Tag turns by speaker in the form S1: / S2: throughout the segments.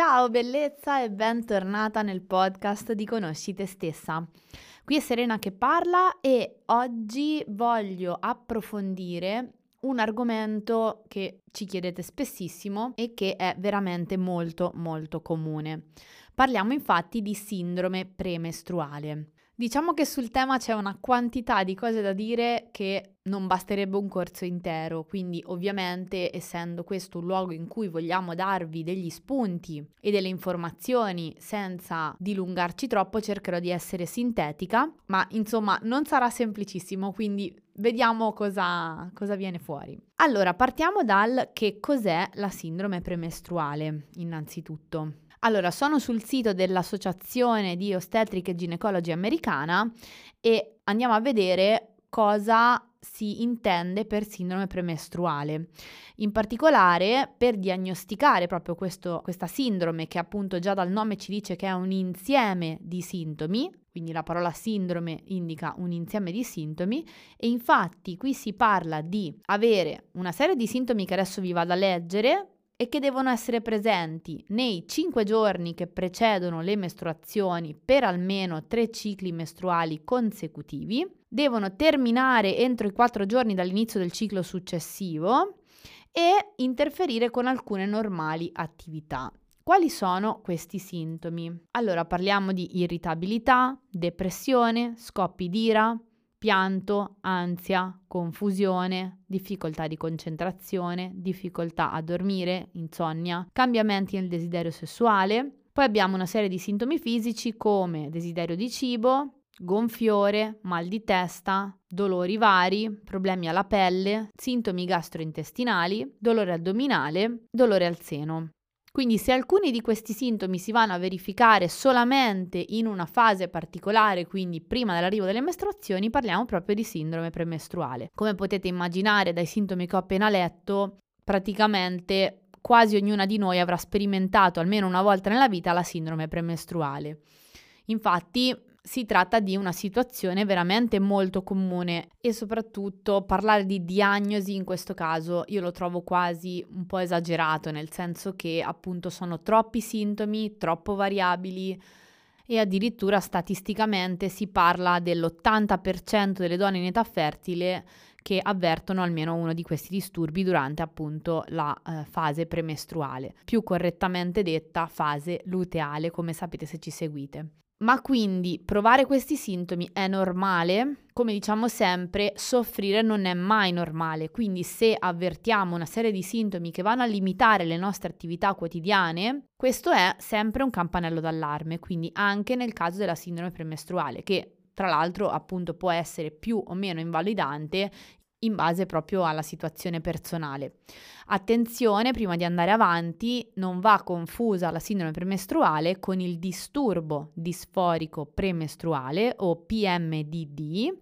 S1: Ciao bellezza e bentornata nel podcast di Conosci te stessa. Qui è Serena che parla e oggi voglio approfondire un argomento che ci chiedete spessissimo e che è veramente molto molto comune. Parliamo infatti di sindrome premestruale. Diciamo che sul tema c'è una quantità di cose da dire che non basterebbe un corso intero, quindi ovviamente essendo questo un luogo in cui vogliamo darvi degli spunti e delle informazioni senza dilungarci troppo, cercherò di essere sintetica, ma insomma non sarà semplicissimo, quindi vediamo cosa, cosa viene fuori. Allora, partiamo dal che cos'è la sindrome premestruale, innanzitutto. Allora, sono sul sito dell'Associazione di Ostetriche e Ginecologi Americana e andiamo a vedere cosa si intende per sindrome premestruale. In particolare, per diagnosticare proprio questo, questa sindrome, che appunto già dal nome ci dice che è un insieme di sintomi, quindi la parola sindrome indica un insieme di sintomi, e infatti qui si parla di avere una serie di sintomi che adesso vi vado a leggere, e che devono essere presenti nei 5 giorni che precedono le mestruazioni per almeno 3 cicli mestruali consecutivi, devono terminare entro i 4 giorni dall'inizio del ciclo successivo e interferire con alcune normali attività. Quali sono questi sintomi? Allora parliamo di irritabilità, depressione, scoppi d'ira, pianto, ansia, confusione, difficoltà di concentrazione, difficoltà a dormire, insonnia, cambiamenti nel desiderio sessuale. Poi abbiamo una serie di sintomi fisici come desiderio di cibo, gonfiore, mal di testa, dolori vari, problemi alla pelle, sintomi gastrointestinali, dolore addominale, dolore al seno. Quindi se alcuni di questi sintomi si vanno a verificare solamente in una fase particolare, quindi prima dell'arrivo delle mestruazioni, parliamo proprio di sindrome premestruale. Come potete immaginare dai sintomi che ho appena letto, praticamente quasi ognuna di noi avrà sperimentato almeno una volta nella vita la sindrome premestruale. Infatti si tratta di una situazione veramente molto comune e soprattutto parlare di diagnosi in questo caso io lo trovo quasi un po' esagerato, nel senso che appunto sono troppi sintomi, troppo variabili e addirittura statisticamente si parla dell'80% delle donne in età fertile che avvertono almeno uno di questi disturbi durante appunto la eh, fase premestruale, più correttamente detta fase luteale, come sapete se ci seguite. Ma quindi provare questi sintomi è normale? Come diciamo sempre, soffrire non è mai normale, quindi se avvertiamo una serie di sintomi che vanno a limitare le nostre attività quotidiane, questo è sempre un campanello d'allarme, quindi anche nel caso della sindrome premestruale, che tra l'altro appunto può essere più o meno invalidante in base proprio alla situazione personale. Attenzione, prima di andare avanti, non va confusa la sindrome premestruale con il disturbo disforico premestruale o PMDD,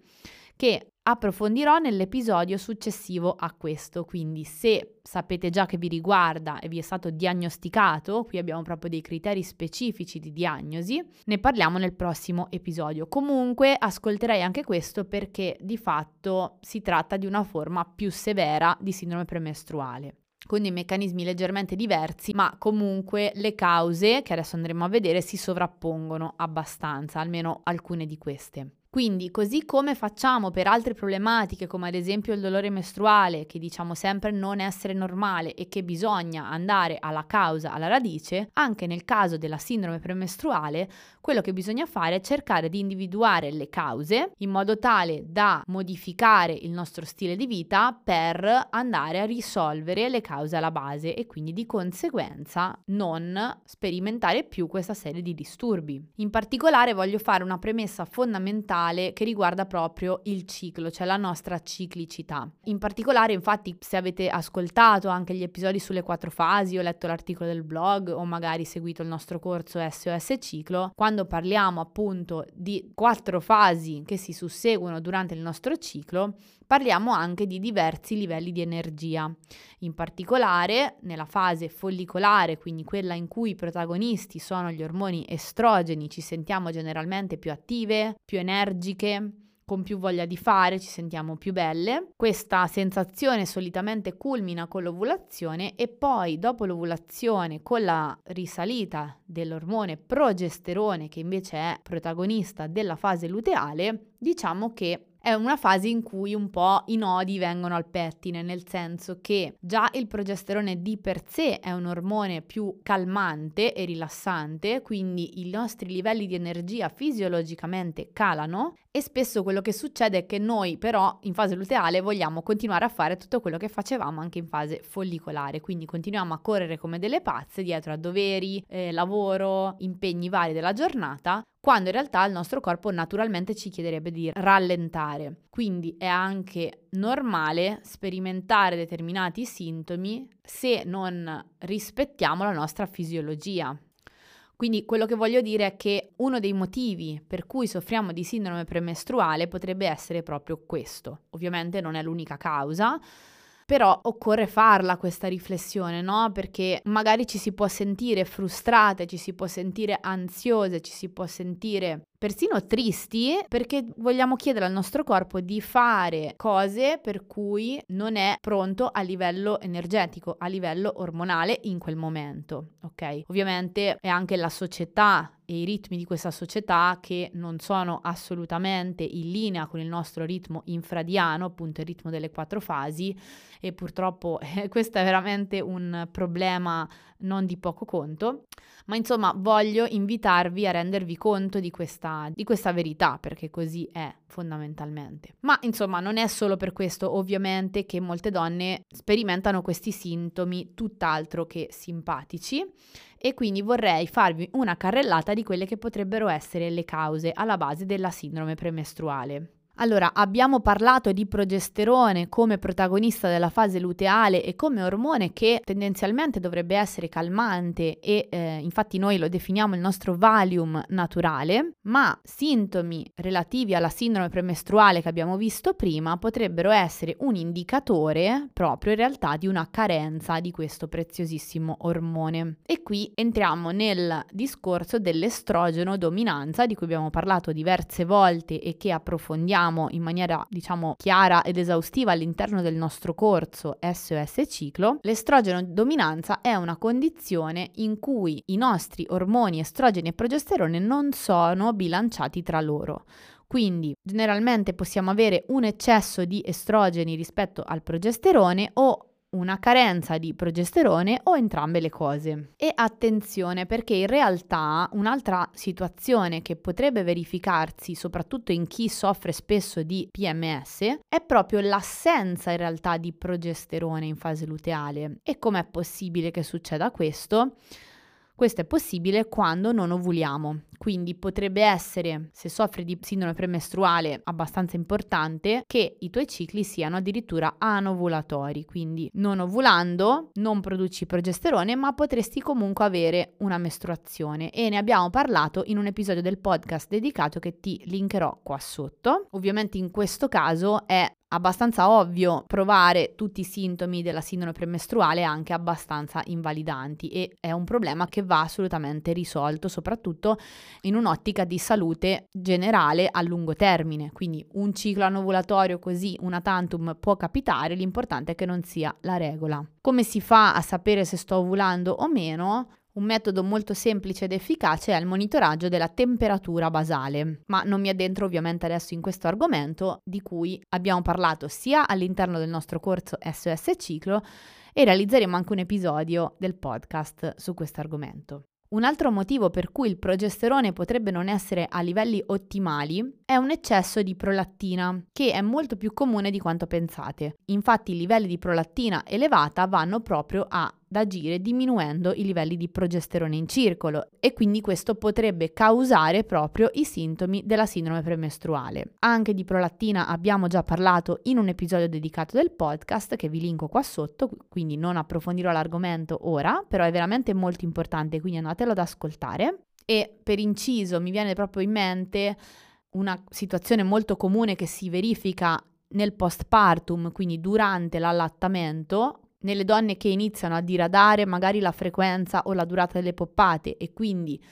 S1: che approfondirò nell'episodio successivo a questo, quindi se sapete già che vi riguarda e vi è stato diagnosticato, qui abbiamo proprio dei criteri specifici di diagnosi, ne parliamo nel prossimo episodio. Comunque ascolterei anche questo perché di fatto si tratta di una forma più severa di sindrome premestruale con dei meccanismi leggermente diversi, ma comunque le cause che adesso andremo a vedere si sovrappongono abbastanza, almeno alcune di queste. Quindi, così come facciamo per altre problematiche, come ad esempio il dolore mestruale, che diciamo sempre non essere normale e che bisogna andare alla causa, alla radice, anche nel caso della sindrome premestruale, quello che bisogna fare è cercare di individuare le cause in modo tale da modificare il nostro stile di vita per andare a risolvere le cause alla base e quindi di conseguenza non sperimentare più questa serie di disturbi. In particolare voglio fare una premessa fondamentale luteale che riguarda proprio il ciclo, cioè la nostra ciclicità. In particolare, infatti, se avete ascoltato anche gli episodi sulle quattro fasi o letto l'articolo del blog o magari seguito il nostro corso SOS Ciclo, quando parliamo appunto di quattro fasi che si susseguono durante il nostro ciclo, parliamo anche di diversi livelli di energia. In particolare, nella fase follicolare, quindi quella in cui i protagonisti sono gli ormoni estrogeni, ci sentiamo generalmente più attive, più energiche, con più voglia di fare, ci sentiamo più belle. Questa sensazione solitamente culmina con l'ovulazione e poi dopo l'ovulazione con la risalita dell'ormone progesterone che invece è protagonista della fase luteale, diciamo che è una fase in cui un po' i nodi vengono al pettine, nel senso che già il progesterone di per sé è un ormone più calmante e rilassante, quindi i nostri livelli di energia fisiologicamente calano e spesso quello che succede è che noi però in fase luteale vogliamo continuare a fare tutto quello che facevamo anche in fase follicolare, quindi continuiamo a correre come delle pazze dietro a doveri, eh, lavoro, impegni vari della giornata, quando in realtà il nostro corpo naturalmente ci chiederebbe di rallentare. Quindi è anche normale sperimentare determinati sintomi se non rispettiamo la nostra fisiologia. Quindi quello che voglio dire è che uno dei motivi per cui soffriamo di sindrome premestruale potrebbe essere proprio questo. Ovviamente non è l'unica causa, però occorre farla questa riflessione, no? Perché magari ci si può sentire frustrate, ci si può sentire ansiose, ci si può sentire persino tristi perché vogliamo chiedere al nostro corpo di fare cose per cui non è pronto a livello energetico, a livello ormonale in quel momento, ok? Ovviamente è anche la società e i ritmi di questa società che non sono assolutamente in linea con il nostro ritmo infradiano, appunto il ritmo delle quattro fasi e purtroppo eh, questo è veramente un problema non di poco conto, ma insomma voglio invitarvi a rendervi conto di questa, di questa verità, perché così è fondamentalmente. Ma insomma non è solo per questo ovviamente che molte donne sperimentano questi sintomi tutt'altro che simpatici e quindi vorrei farvi una carrellata di quelle che potrebbero essere le cause alla base della sindrome premestruale. Allora, abbiamo parlato di progesterone come protagonista della fase luteale e come ormone che tendenzialmente dovrebbe essere calmante e eh, infatti noi lo definiamo il nostro Valium naturale, ma sintomi relativi alla sindrome premestruale che abbiamo visto prima potrebbero essere un indicatore proprio in realtà di una carenza di questo preziosissimo ormone. E qui entriamo nel discorso dell'estrogeno dominanza di cui abbiamo parlato diverse volte e che approfondiamo vediamo in maniera diciamo chiara ed esaustiva all'interno del nostro corso SOS ciclo, l'estrogeno dominanza è una condizione in cui i nostri ormoni estrogeni e progesterone non sono bilanciati tra loro. Quindi generalmente possiamo avere un eccesso di estrogeni rispetto al progesterone o una carenza di progesterone o entrambe le cose. E attenzione perché in realtà un'altra situazione che potrebbe verificarsi soprattutto in chi soffre spesso di PMS è proprio l'assenza in realtà di progesterone in fase luteale. E com'è possibile che succeda questo? Questo è possibile quando non ovuliamo, quindi potrebbe essere, se soffri di sindrome premestruale abbastanza importante, che i tuoi cicli siano addirittura anovulatori, quindi non ovulando non produci progesterone, ma potresti comunque avere una mestruazione. E ne abbiamo parlato in un episodio del podcast dedicato che ti linkerò qua sotto. Ovviamente in questo caso è abbastanza ovvio provare tutti i sintomi della sindrome premestruale anche abbastanza invalidanti e è un problema che va assolutamente risolto soprattutto in un'ottica di salute generale a lungo termine. Quindi un ciclo anovulatorio così una tantum può capitare l'importante è che non sia la regola. Come si fa a sapere se sto ovulando o meno un metodo molto semplice ed efficace è il monitoraggio della temperatura basale, ma non mi addentro ovviamente adesso in questo argomento di cui abbiamo parlato sia all'interno del nostro corso SOS Ciclo e realizzeremo anche un episodio del podcast su questo argomento. Un altro motivo per cui il progesterone potrebbe non essere a livelli ottimali è un eccesso di prolattina, che è molto più comune di quanto pensate. Infatti i livelli di prolattina elevata vanno proprio a agire diminuendo i livelli di progesterone in circolo e quindi questo potrebbe causare proprio i sintomi della sindrome premestruale. Anche di prolattina abbiamo già parlato in un episodio dedicato del podcast che vi linko qua sotto, quindi non approfondirò l'argomento ora, però è veramente molto importante, quindi andatelo ad ascoltare. E per inciso mi viene proprio in mente una situazione molto comune che si verifica nel postpartum, quindi durante l'allattamento, nelle donne che iniziano a diradare magari la frequenza o la durata delle poppate e quindi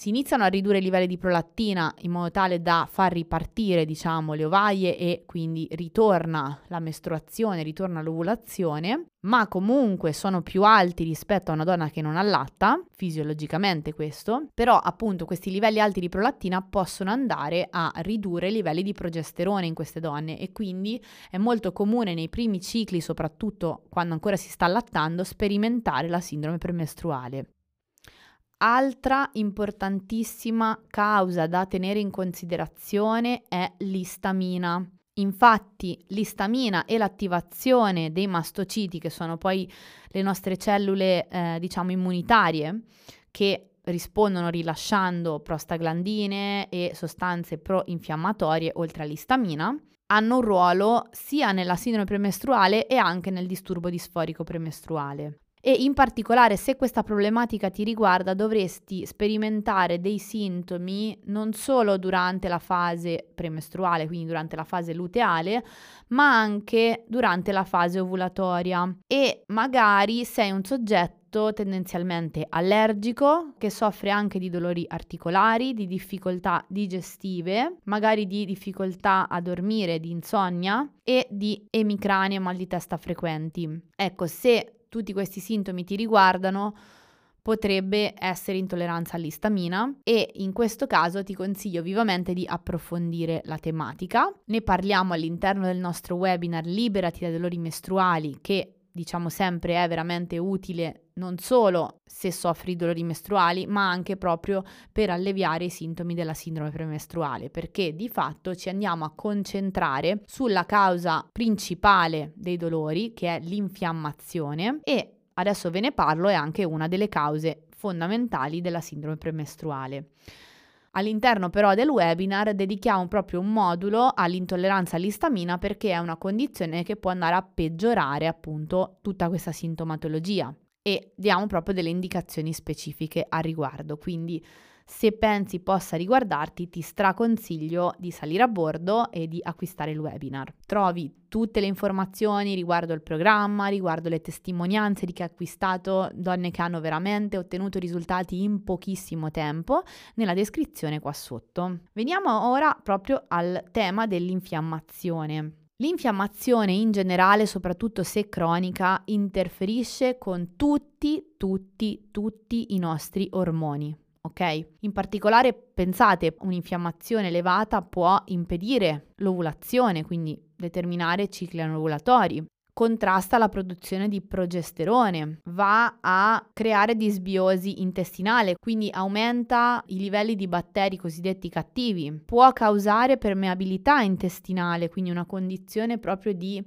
S1: si iniziano a ridurre i livelli di prolattina in modo tale da far ripartire, diciamo, le ovaie e quindi ritorna la mestruazione, ritorna l'ovulazione, ma comunque sono più alti rispetto a una donna che non allatta, fisiologicamente questo, però appunto questi livelli alti di prolattina possono andare a ridurre i livelli di progesterone in queste donne e quindi è molto comune nei primi cicli, soprattutto quando ancora si sta allattando, sperimentare la sindrome premestruale. Altra importantissima causa da tenere in considerazione è l'istamina. Infatti l'istamina e l'attivazione dei mastociti, che sono poi le nostre cellule, eh, diciamo, immunitarie, che rispondono rilasciando prostaglandine e sostanze pro-infiammatorie oltre all'istamina, hanno un ruolo sia nella sindrome premestruale e anche nel disturbo disforico premestruale e in particolare se questa problematica ti riguarda dovresti sperimentare dei sintomi non solo durante la fase premestruale, quindi durante la fase luteale, ma anche durante la fase ovulatoria e magari sei un soggetto tendenzialmente allergico che soffre anche di dolori articolari, di difficoltà digestive, magari di difficoltà a dormire, di insonnia e di emicranie e mal di testa frequenti. Ecco, se tutti questi sintomi ti riguardano, potrebbe essere intolleranza all'istamina e in questo caso ti consiglio vivamente di approfondire la tematica. Ne parliamo all'interno del nostro webinar Liberati dai dolori mestruali che diciamo sempre è veramente utile non solo se soffri dolori mestruali, ma anche proprio per alleviare i sintomi della sindrome premestruale, perché di fatto ci andiamo a concentrare sulla causa principale dei dolori, che è l'infiammazione e adesso ve ne parlo, è anche una delle cause fondamentali della sindrome premestruale. All'interno però del webinar dedichiamo proprio un modulo all'intolleranza all'istamina perché è una condizione che può andare a peggiorare appunto tutta questa sintomatologia e diamo proprio delle indicazioni specifiche a riguardo. Quindi se pensi possa riguardarti, ti straconsiglio di salire a bordo e di acquistare il webinar. Trovi tutte le informazioni riguardo il programma, riguardo le testimonianze di chi ha acquistato, donne che hanno veramente ottenuto risultati in pochissimo tempo, nella descrizione qua sotto. Veniamo ora proprio al tema dell'infiammazione. L'infiammazione in generale, soprattutto se cronica, interferisce con tutti, tutti, tutti i nostri ormoni. Ok? In particolare pensate, un'infiammazione elevata può impedire l'ovulazione, quindi determinare cicli anovulatori, contrasta la produzione di progesterone, va a creare disbiosi intestinale, quindi aumenta i livelli di batteri cosiddetti cattivi, può causare permeabilità intestinale, quindi una condizione proprio di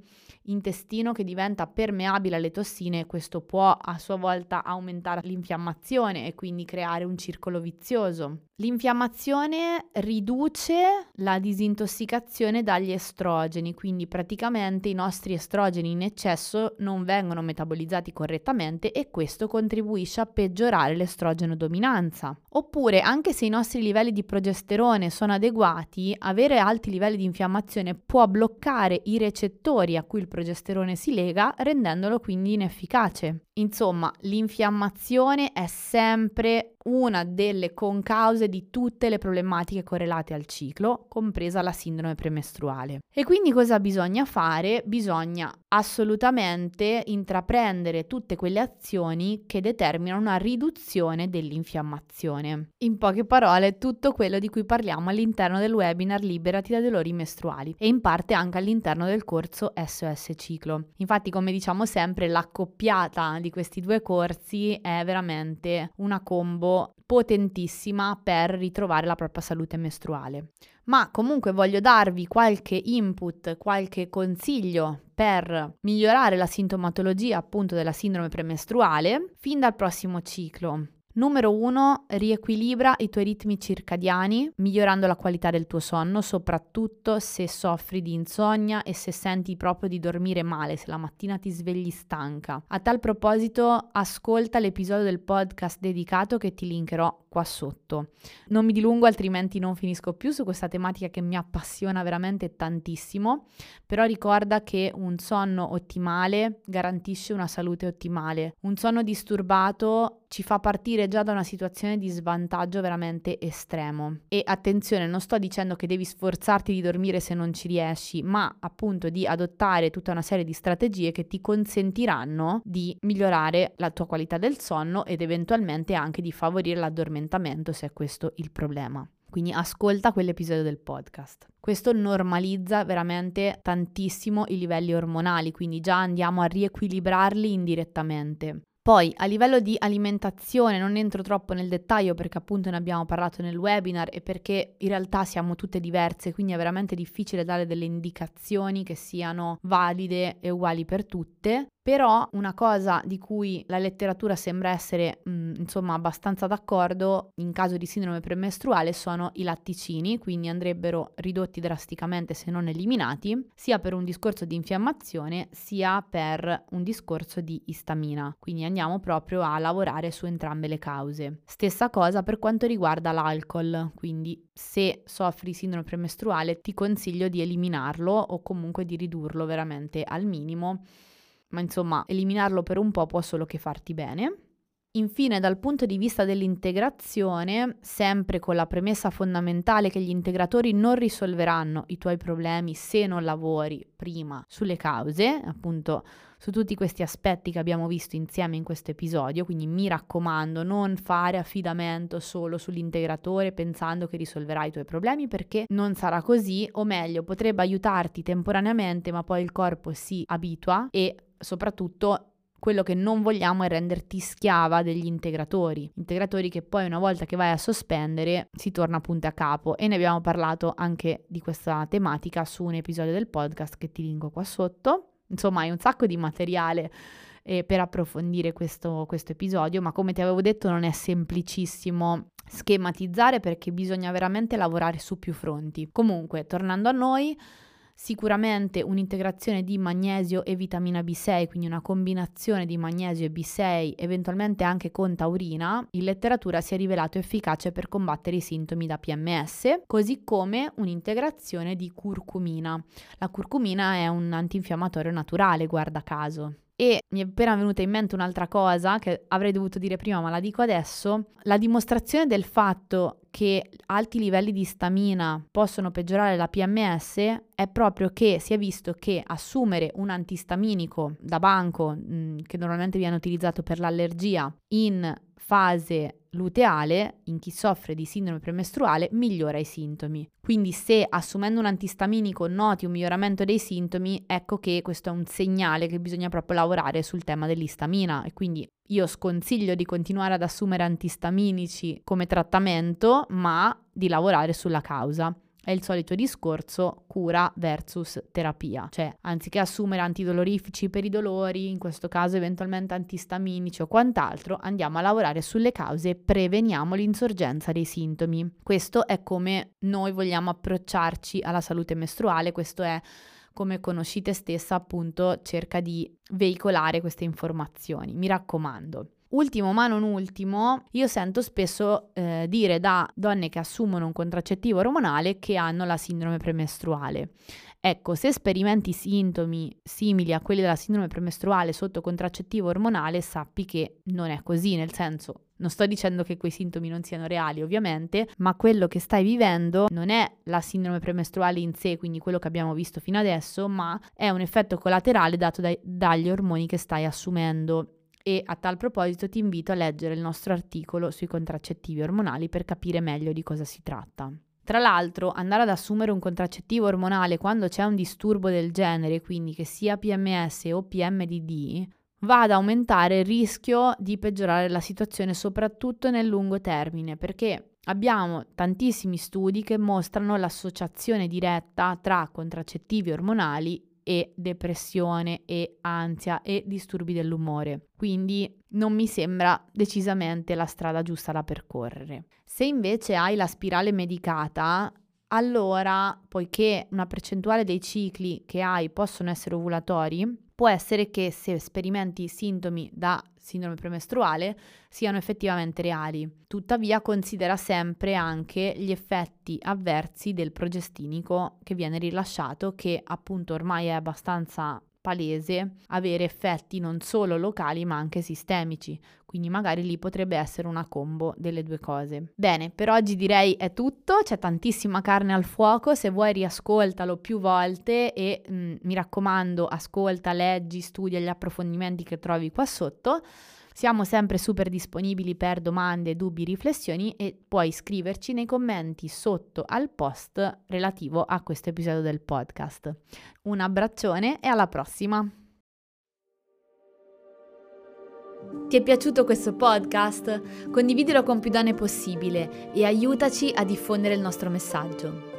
S1: intestino che diventa permeabile alle tossine e questo può a sua volta aumentare l'infiammazione e quindi creare un circolo vizioso. L'infiammazione riduce la disintossicazione dagli estrogeni, quindi praticamente i nostri estrogeni in eccesso non vengono metabolizzati correttamente e questo contribuisce a peggiorare l'estrogeno dominanza. Oppure, anche se i nostri livelli di progesterone sono adeguati, avere alti livelli di infiammazione può bloccare i recettori a cui il progesterone si lega, rendendolo quindi inefficace. Insomma, l'infiammazione è sempre una delle concause di tutte le problematiche correlate al ciclo, compresa la sindrome premestruale. E quindi cosa bisogna fare? Bisogna assolutamente intraprendere tutte quelle azioni che determinano una riduzione dell'infiammazione. In poche parole, tutto quello di cui parliamo all'interno del webinar Liberati da dolori mestruali e in parte anche all'interno del corso SOS Ciclo. Infatti, come diciamo sempre, l'accoppiata di questi due corsi è veramente una combo potentissima per ritrovare la propria salute mestruale. Ma comunque voglio darvi qualche input, qualche consiglio per migliorare la sintomatologia appunto della sindrome premestruale fin dal prossimo ciclo. Numero 1, riequilibra i tuoi ritmi circadiani, migliorando la qualità del tuo sonno, soprattutto se soffri di insonnia e se senti proprio di dormire male, se la mattina ti svegli stanca. A tal proposito, ascolta l'episodio del podcast dedicato che ti linkerò qua sotto. Non mi dilungo altrimenti non finisco più su questa tematica che mi appassiona veramente tantissimo, però ricorda che un sonno ottimale garantisce una salute ottimale. Un sonno disturbato ci fa partire già da una situazione di svantaggio veramente estremo. E attenzione, non sto dicendo che devi sforzarti di dormire se non ci riesci, ma appunto di adottare tutta una serie di strategie che ti consentiranno di migliorare la tua qualità del sonno ed eventualmente anche di favorire l'addormentamento se è questo il problema. Quindi ascolta quell'episodio del podcast. Questo normalizza veramente tantissimo i livelli ormonali, quindi già andiamo a riequilibrarli indirettamente. Poi a livello di alimentazione non entro troppo nel dettaglio perché appunto ne abbiamo parlato nel webinar e perché in realtà siamo tutte diverse, quindi è veramente difficile dare delle indicazioni che siano valide e uguali per tutte. Però una cosa di cui la letteratura sembra essere mh, mm, insomma abbastanza d'accordo in caso di sindrome premestruale sono i latticini, quindi andrebbero ridotti drasticamente se non eliminati, sia per un discorso di infiammazione sia per un discorso di istamina. Quindi andiamo proprio a lavorare su entrambe le cause. Stessa cosa per quanto riguarda l'alcol, quindi se soffri sindrome premestruale ti consiglio di eliminarlo o comunque di ridurlo veramente al minimo ma insomma eliminarlo per un po' può solo che farti bene. Infine, dal punto di vista dell'integrazione, sempre con la premessa fondamentale che gli integratori non risolveranno i tuoi problemi se non lavori prima sulle cause, appunto su tutti questi aspetti che abbiamo visto insieme in questo episodio, quindi mi raccomando, non fare affidamento solo sull'integratore pensando che risolverà i tuoi problemi perché non sarà così, o meglio, potrebbe aiutarti temporaneamente, ma poi il corpo si abitua e soprattutto quello che non vogliamo è renderti schiava degli integratori, integratori che poi una volta che vai a sospendere si torna punte a capo e ne abbiamo parlato anche di questa tematica su un episodio del podcast che ti linko qua sotto. Insomma, hai un sacco di materiale eh, per approfondire questo, questo episodio, ma come ti avevo detto non è semplicissimo schematizzare perché bisogna veramente lavorare su più fronti. Comunque, tornando a noi, Sicuramente un'integrazione di magnesio e vitamina B6, quindi una combinazione di magnesio e B6, eventualmente anche con taurina, in letteratura si è rivelato efficace per combattere i sintomi da PMS, così come un'integrazione di curcumina. La curcumina è un antinfiammatorio naturale, guarda caso. E mi è appena venuta in mente un'altra cosa che avrei dovuto dire prima, ma la dico adesso. La dimostrazione del fatto che alti livelli di stamina possono peggiorare la PMS è proprio che si è visto che assumere un antistaminico da banco, mh, mm, che normalmente viene utilizzato per l'allergia, in fase luteale in chi soffre di sindrome premestruale migliora i sintomi. Quindi se assumendo un antistaminico noti un miglioramento dei sintomi, ecco che questo è un segnale che bisogna proprio lavorare sul tema dell'istamina e quindi io sconsiglio di continuare ad assumere antistaminici come trattamento, ma di lavorare sulla causa. È il solito discorso cura versus terapia, cioè anziché assumere antidolorifici per i dolori, in questo caso eventualmente antistaminici o quant'altro, andiamo a lavorare sulle cause e preveniamo l'insorgenza dei sintomi. Questo è come noi vogliamo approcciarci alla salute mestruale, questo è come conosci te stessa appunto cerca di veicolare queste informazioni. Mi raccomando. Ultimo ma non ultimo, io sento spesso eh, dire da donne che assumono un contraccettivo ormonale che hanno la sindrome premestruale. Ecco, se sperimenti sintomi simili a quelli della sindrome premestruale sotto contraccettivo ormonale, sappi che non è così, nel senso non sto dicendo che quei sintomi non siano reali, ovviamente, ma quello che stai vivendo non è la sindrome premestruale in sé, quindi quello che abbiamo visto fino adesso, ma è un effetto collaterale dato dai, dagli ormoni che stai assumendo e a tal proposito ti invito a leggere il nostro articolo sui contraccettivi ormonali per capire meglio di cosa si tratta. Tra l'altro, andare ad assumere un contraccettivo ormonale quando c'è un disturbo del genere, quindi che sia PMS o PMDD, va ad aumentare il rischio di peggiorare la situazione soprattutto nel lungo termine perché Abbiamo tantissimi studi che mostrano l'associazione diretta tra contraccettivi ormonali e depressione e ansia e disturbi dell'umore. Quindi non mi sembra decisamente la strada giusta da percorrere. Se invece hai la spirale medicata, allora, poiché una percentuale dei cicli che hai possono essere ovulatori, può essere che se sperimenti sintomi da sindrome premestruale siano effettivamente reali. Tuttavia considera sempre anche gli effetti avversi del progestinico che viene rilasciato, che appunto ormai è abbastanza palese avere effetti non solo locali ma anche sistemici, quindi magari lì potrebbe essere una combo delle due cose. Bene, per oggi direi è tutto, c'è tantissima carne al fuoco, se vuoi riascoltalo più volte e mh, mm, mi raccomando ascolta, leggi, studia gli approfondimenti che trovi qua sotto. Siamo sempre super disponibili per domande, dubbi, riflessioni e puoi scriverci nei commenti sotto al post relativo a questo episodio del podcast. Un abbraccione e alla prossima! Ti è piaciuto questo podcast? Condividilo con più donne possibile e aiutaci a diffondere il nostro messaggio.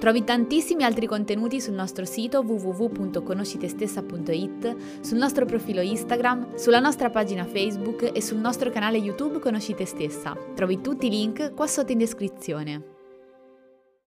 S1: Trovi tantissimi altri contenuti sul nostro sito www.conoscitestessa.it, sul nostro profilo Instagram, sulla nostra pagina Facebook e sul nostro canale YouTube Conosci te stessa. Trovi tutti i link qua sotto in descrizione.